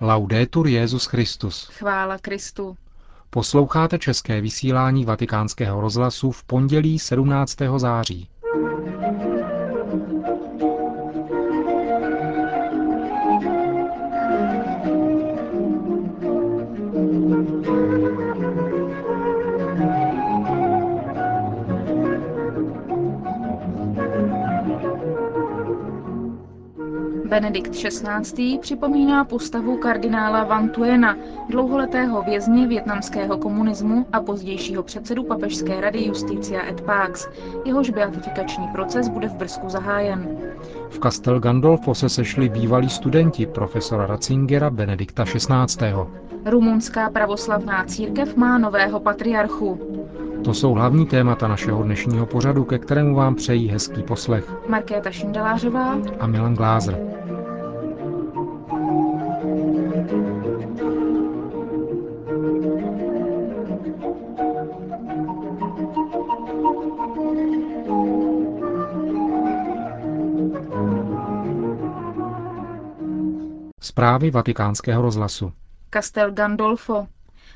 Laudetur Jezus Christus. Chvála Kristu. Posloucháte české vysílání Vatikánského rozhlasu v pondělí 17. září. Benedikt XVI. připomíná postavu kardinála Van Tuyena, dlouholetého vězně větnamského komunismu a pozdějšího předsedu papežské rady Justicia et Pax. Jehož beatifikační proces bude v Brzku zahájen. V Castel Gandolfo se sešli bývalí studenti profesora Ratzingera Benedikta XVI. Rumunská pravoslavná církev má nového patriarchu. To jsou hlavní témata našeho dnešního pořadu, ke kterému vám přejí hezký poslech. Markéta Šindelářová a Milan Glázer. Zprávy vatikánského rozhlasu. Castel Gandolfo.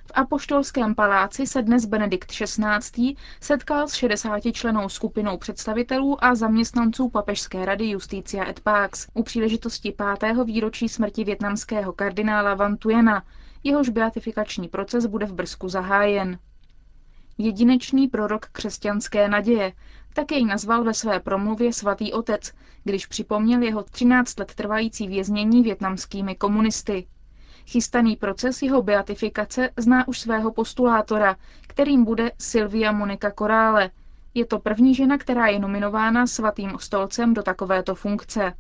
V apoštolském paláci se dnes Benedikt XVI. setkal s 60 členou skupinou představitelů a zaměstnanců Papežské rady Justicia et Pax u příležitosti pátého výročí smrti větnamského kardinála Van Tuyena. Jehož beatifikační proces bude v Brzku zahájen. Jedinečný prorok křesťanské naděje, tak jej nazval ve své promluvě svatý otec, když připomněl jeho 13 let trvající věznění větnamskými komunisty. Chystaný proces jeho beatifikace zná už svého postulátora, kterým bude Silvia Monika Korále. Je to první žena, která je nominována svatým stolcem do takovéto funkce.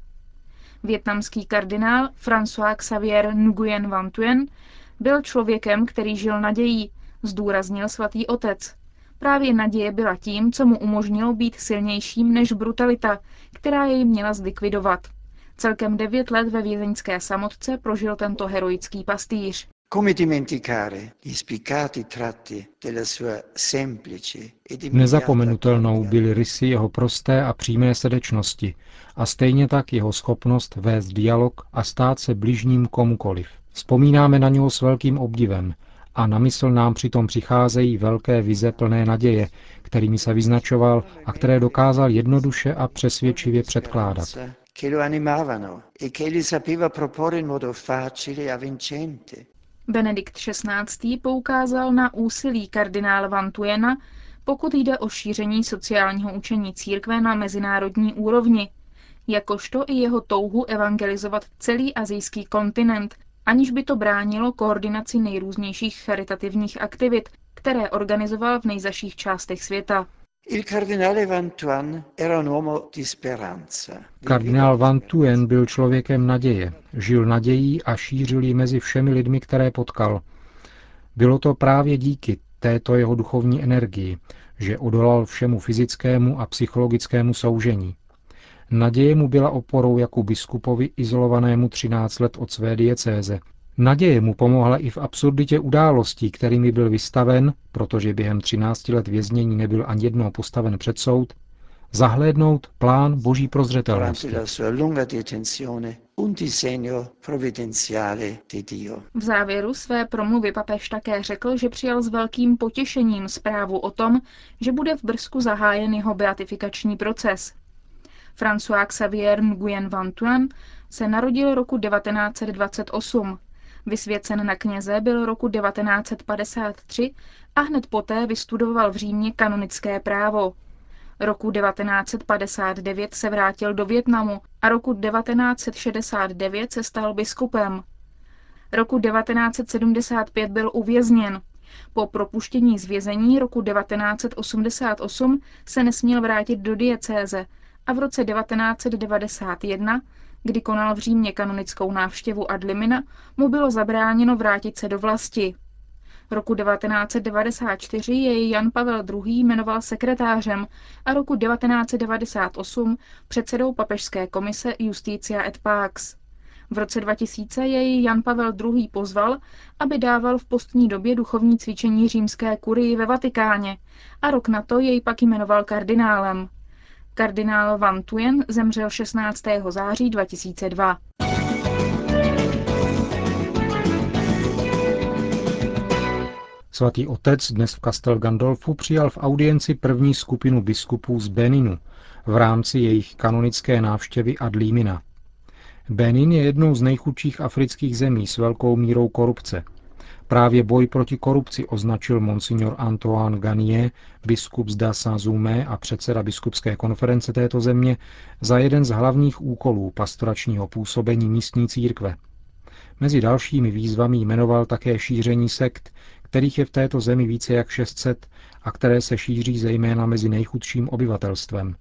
Větnamský kardinál François Xavier Nguyen Van Thuyen byl člověkem, který žil nadějí, zdůraznil svatý otec. Právě naděje byla tím, co mu umožnilo být silnějším než brutalita, která jej měla zlikvidovat. Celkem devět let ve vězeňské samotce prožil tento heroický pastýř. E Nezapomenutelnou byly rysy jeho prosté a přímé srdečnosti a stejně tak jeho schopnost vést dialog a stát se bližním komukoliv. Vzpomínáme na něho s velkým obdivem a na mysl nám přitom přicházejí velké vize plné naděje, kterými se vyznačoval a které dokázal jednoduše a přesvědčivě předkládat. Benedikt XVI. poukázal na úsilí kardinála Van Tuyena, pokud jde o šíření sociálního učení církve na mezinárodní úrovni, jakožto i jeho touhu evangelizovat celý azijský kontinent, aniž by to bránilo koordinaci nejrůznějších charitativních aktivit, které organizoval v nejzaších částech světa. Kardinál Van Tuen byl člověkem naděje, žil nadějí a šířil ji mezi všemi lidmi, které potkal. Bylo to právě díky této jeho duchovní energii, že odolal všemu fyzickému a psychologickému soužení. Naděje mu byla oporou jako biskupovi izolovanému 13 let od své diecéze, Naděje mu pomohla i v absurditě událostí, kterými byl vystaven, protože během 13 let věznění nebyl ani jednou postaven před soud, zahlédnout plán boží prozřetelnosti. V závěru své promluvy papež také řekl, že přijal s velkým potěšením zprávu o tom, že bude v Brzku zahájen jeho beatifikační proces. François Xavier Nguyen Van Thuan se narodil roku 1928 Vysvěcen na kněze byl roku 1953 a hned poté vystudoval v Římě kanonické právo. Roku 1959 se vrátil do Větnamu a roku 1969 se stal biskupem. Roku 1975 byl uvězněn. Po propuštění z vězení roku 1988 se nesměl vrátit do diecéze a v roce 1991 kdy konal v Římě kanonickou návštěvu Adlimina, mu bylo zabráněno vrátit se do vlasti. Roku 1994 jej Jan Pavel II. jmenoval sekretářem a roku 1998 předsedou papežské komise Justicia et Pax. V roce 2000 jej Jan Pavel II. pozval, aby dával v postní době duchovní cvičení římské kurii ve Vatikáně a rok na to jej pak jmenoval kardinálem. Kardinál Van Tuyen zemřel 16. září 2002. Svatý otec dnes v Castel Gandolfu přijal v audienci první skupinu biskupů z Beninu v rámci jejich kanonické návštěvy Adlímina. Benin je jednou z nejchudších afrických zemí s velkou mírou korupce – Právě boj proti korupci označil monsignor Antoine Ganie, biskup z Dassazumé a předseda biskupské konference této země, za jeden z hlavních úkolů pastoračního působení místní církve. Mezi dalšími výzvami jmenoval také šíření sekt, kterých je v této zemi více jak 600 a které se šíří zejména mezi nejchudším obyvatelstvem.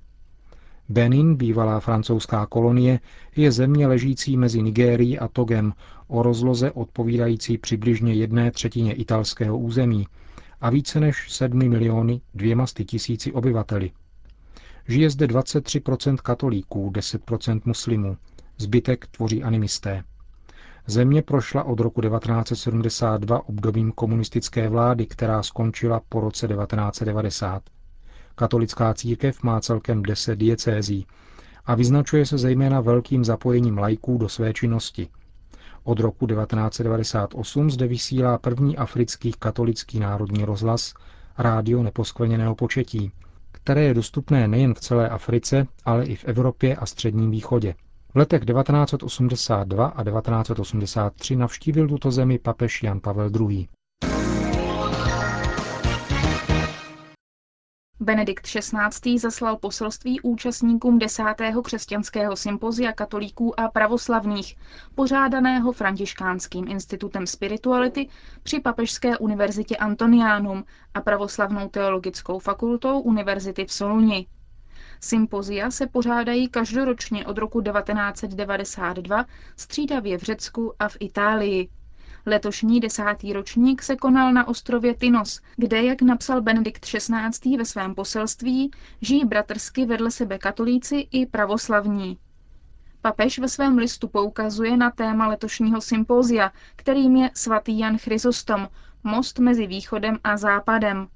Benin, bývalá francouzská kolonie, je země ležící mezi Nigérií a Togem o rozloze odpovídající přibližně jedné třetině italského území a více než 7 miliony 200 tisíci obyvateli. Žije zde 23% katolíků, 10% muslimů, zbytek tvoří animisté. Země prošla od roku 1972 obdobím komunistické vlády, která skončila po roce 1990. Katolická církev má celkem 10 diecézí a vyznačuje se zejména velkým zapojením lajků do své činnosti. Od roku 1998 zde vysílá první africký katolický národní rozhlas Rádio neposkvrněného početí, které je dostupné nejen v celé Africe, ale i v Evropě a Středním východě. V letech 1982 a 1983 navštívil tuto zemi papež Jan Pavel II. Benedikt XVI. zaslal poselství účastníkům desátého křesťanského sympozia katolíků a pravoslavných, pořádaného Františkánským institutem spirituality při Papežské univerzitě Antonianum a pravoslavnou teologickou fakultou univerzity v Soluni. Sympozia se pořádají každoročně od roku 1992 střídavě v Řecku a v Itálii. Letošní desátý ročník se konal na ostrově Tinos, kde, jak napsal Benedikt XVI. ve svém poselství, žijí bratrsky vedle sebe katolíci i pravoslavní. Papež ve svém listu poukazuje na téma letošního sympózia, kterým je svatý Jan Chrysostom, most mezi východem a západem.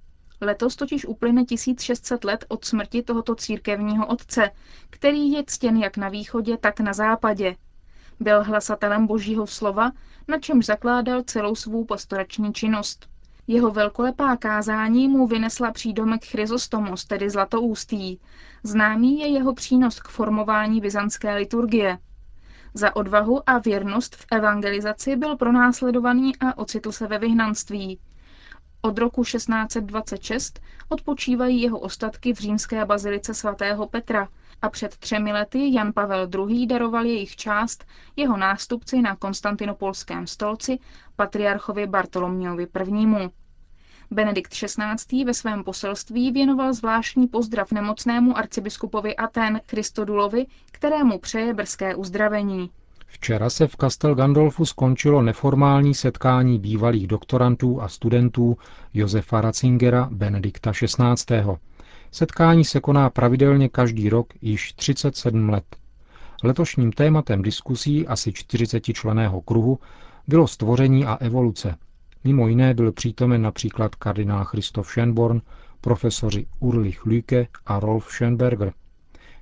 Letos totiž uplyne 1600 let od smrti tohoto církevního otce, který je ctěn jak na východě, tak na západě. Byl hlasatelem božího slova, na čemž zakládal celou svou pastorační činnost. Jeho velkolepá kázání mu vynesla přídomek Chryzostomos, tedy zlatoústý. Známý je jeho přínos k formování byzantské liturgie. Za odvahu a věrnost v evangelizaci byl pronásledovaný a ocitl se ve vyhnanství. Od roku 1626 odpočívají jeho ostatky v římské bazilice svatého Petra a před třemi lety Jan Pavel II. daroval jejich část jeho nástupci na konstantinopolském stolci patriarchovi Bartolomějovi I. Benedikt XVI. ve svém poselství věnoval zvláštní pozdrav nemocnému arcibiskupovi Aten Christodulovi, kterému přeje brzké uzdravení. Včera se v Castel Gandolfu skončilo neformální setkání bývalých doktorantů a studentů Josefa Ratzingera Benedikta XVI. Setkání se koná pravidelně každý rok již 37 let. Letošním tématem diskusí asi 40 členého kruhu bylo stvoření a evoluce. Mimo jiné byl přítomen například kardinál Christoph Schönborn, profesoři Urlich Lüke a Rolf Schönberger.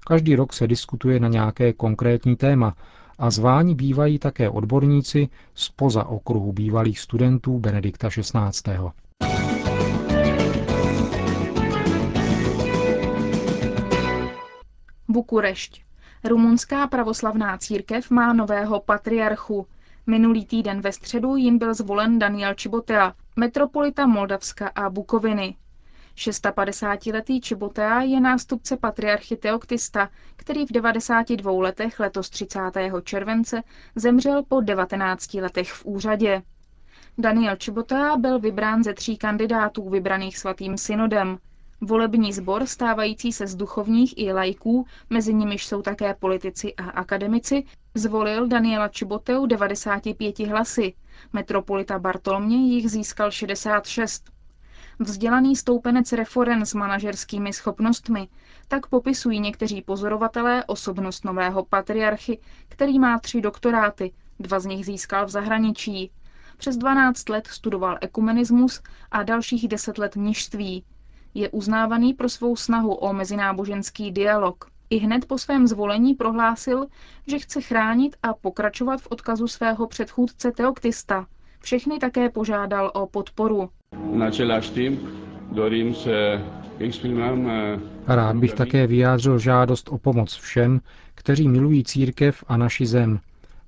Každý rok se diskutuje na nějaké konkrétní téma a zváni bývají také odborníci spoza okruhu bývalých studentů Benedikta XVI. Bukurešť. Rumunská pravoslavná církev má nového patriarchu. Minulý týden ve středu jim byl zvolen Daniel Čibotea, metropolita Moldavska a Bukoviny. 650-letý Čibotea je nástupce patriarchy Teoktista, který v 92 letech letos 30. července zemřel po 19 letech v úřadě. Daniel Čibotea byl vybrán ze tří kandidátů vybraných svatým synodem. Volební sbor, stávající se z duchovních i lajků, mezi nimiž jsou také politici a akademici, zvolil Daniela Čiboteu 95 hlasy. Metropolita Bartolomě jich získal 66. Vzdělaný stoupenec reforen s manažerskými schopnostmi, tak popisují někteří pozorovatelé osobnost nového patriarchy, který má tři doktoráty, dva z nich získal v zahraničí. Přes 12 let studoval ekumenismus a dalších 10 let mnižství. Je uznávaný pro svou snahu o mezináboženský dialog. I hned po svém zvolení prohlásil, že chce chránit a pokračovat v odkazu svého předchůdce Teoktista. Všechny také požádal o podporu. Rád bych také vyjádřil žádost o pomoc všem, kteří milují církev a naši zem,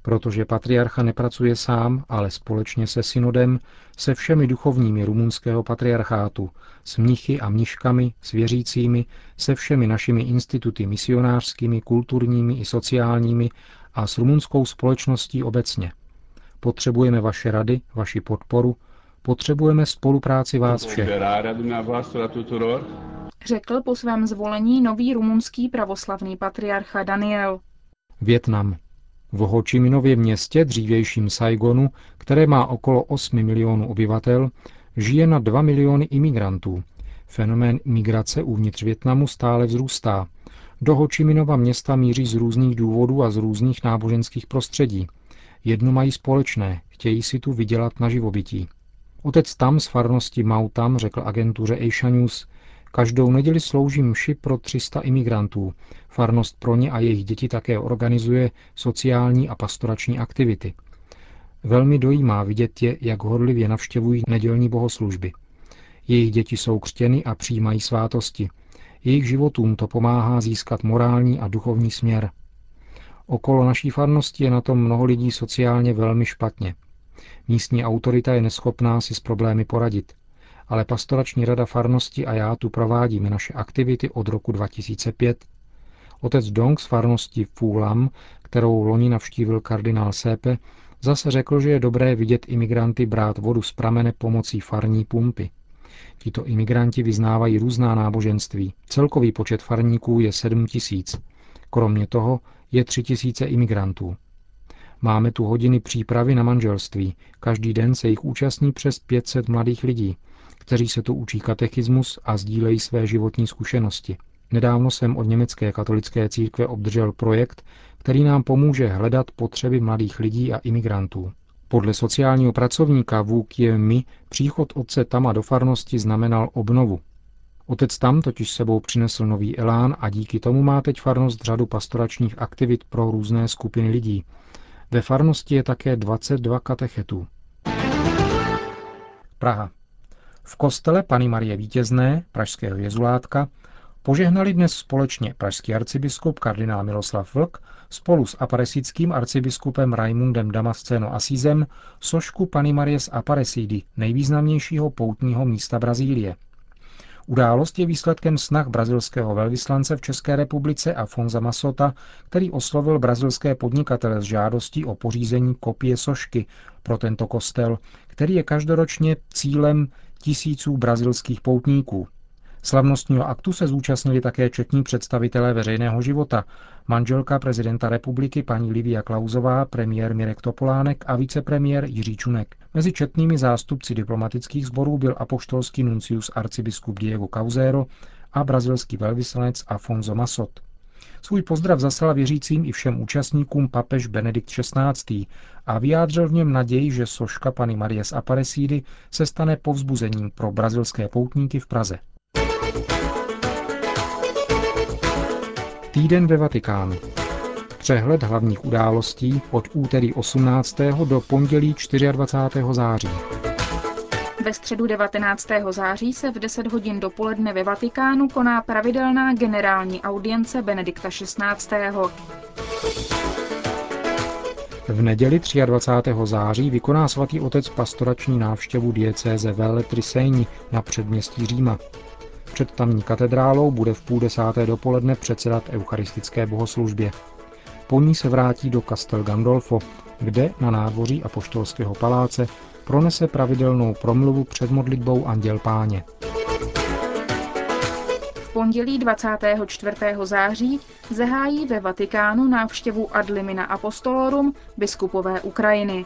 protože patriarcha nepracuje sám, ale společně se synodem, se všemi duchovními rumunského patriarchátu, s mnichy a mniškami, s věřícími, se všemi našimi instituty misionářskými, kulturními i sociálními a s rumunskou společností obecně. Potřebujeme vaše rady, vaši podporu, potřebujeme spolupráci vás všech. Řekl po svém zvolení nový rumunský pravoslavný patriarcha Daniel. Větnam. V Hočiminově městě, dřívějším Saigonu, které má okolo 8 milionů obyvatel, žije na 2 miliony imigrantů. Fenomén migrace uvnitř Větnamu stále vzrůstá. Do Hočiminova města míří z různých důvodů a z různých náboženských prostředí. Jedno mají společné, chtějí si tu vydělat na živobytí. Otec tam z farnosti Mautam řekl agentuře Asia News, každou neděli slouží mši pro 300 imigrantů. Farnost pro ně a jejich děti také organizuje sociální a pastorační aktivity. Velmi dojímá vidět je, jak horlivě navštěvují nedělní bohoslužby. Jejich děti jsou křtěny a přijímají svátosti. Jejich životům to pomáhá získat morální a duchovní směr. Okolo naší farnosti je na tom mnoho lidí sociálně velmi špatně. Místní autorita je neschopná si s problémy poradit. Ale pastorační rada farnosti a já tu provádíme naše aktivity od roku 2005. Otec Dong z farnosti Fulam, kterou loni navštívil kardinál Sepe, zase řekl, že je dobré vidět imigranty brát vodu z pramene pomocí farní pumpy. Tito imigranti vyznávají různá náboženství. Celkový počet farníků je 7 tisíc. Kromě toho je 3 tisíce imigrantů. Máme tu hodiny přípravy na manželství. Každý den se jich účastní přes 500 mladých lidí, kteří se tu učí katechismus a sdílejí své životní zkušenosti. Nedávno jsem od německé katolické církve obdržel projekt, který nám pomůže hledat potřeby mladých lidí a imigrantů. Podle sociálního pracovníka Wu Mi příchod otce Tama do farnosti znamenal obnovu. Otec Tam totiž sebou přinesl nový elán a díky tomu má teď farnost řadu pastoračních aktivit pro různé skupiny lidí. Ve farnosti je také 22 katechetů. Praha. V kostele Pany Marie Vítězné, pražského jezulátka, požehnali dnes společně pražský arcibiskup kardinál Miloslav Vlk spolu s aparesickým arcibiskupem Raimundem Damasceno Asízem sošku Pany Marie z Aparecidy, nejvýznamnějšího poutního místa Brazílie. Událost je výsledkem snah brazilského velvyslance v České republice Afonza Masota, který oslovil brazilské podnikatele s žádostí o pořízení kopie sošky pro tento kostel, který je každoročně cílem tisíců brazilských poutníků. Slavnostního aktu se zúčastnili také četní představitelé veřejného života, manželka prezidenta republiky paní Livia Klauzová, premiér Mirek Topolánek a vicepremiér Jiří Čunek. Mezi četnými zástupci diplomatických sborů byl apoštolský nuncius arcibiskup Diego Cauzero a brazilský velvyslanec Afonso Masot. Svůj pozdrav zaslal věřícím i všem účastníkům papež Benedikt XVI. a vyjádřil v něm naději, že soška Pany Marie z Aparecidy se stane povzbuzením pro brazilské poutníky v Praze. Týden ve Vatikánu. Přehled hlavních událostí od úterý 18. do pondělí 24. září. Ve středu 19. září se v 10 hodin dopoledne ve Vatikánu koná pravidelná generální audience Benedikta XVI. V neděli 23. září vykoná svatý otec pastorační návštěvu diecéze Velletri na předměstí Říma. Před tamní katedrálou bude v půl desáté dopoledne předsedat eucharistické bohoslužbě. Po ní se vrátí do Castel Gandolfo, kde na nádvoří Apoštolského paláce pronese pravidelnou promluvu před modlitbou Anděl Páně. V pondělí 24. září zahájí ve Vatikánu návštěvu Adlimina Apostolorum biskupové Ukrajiny.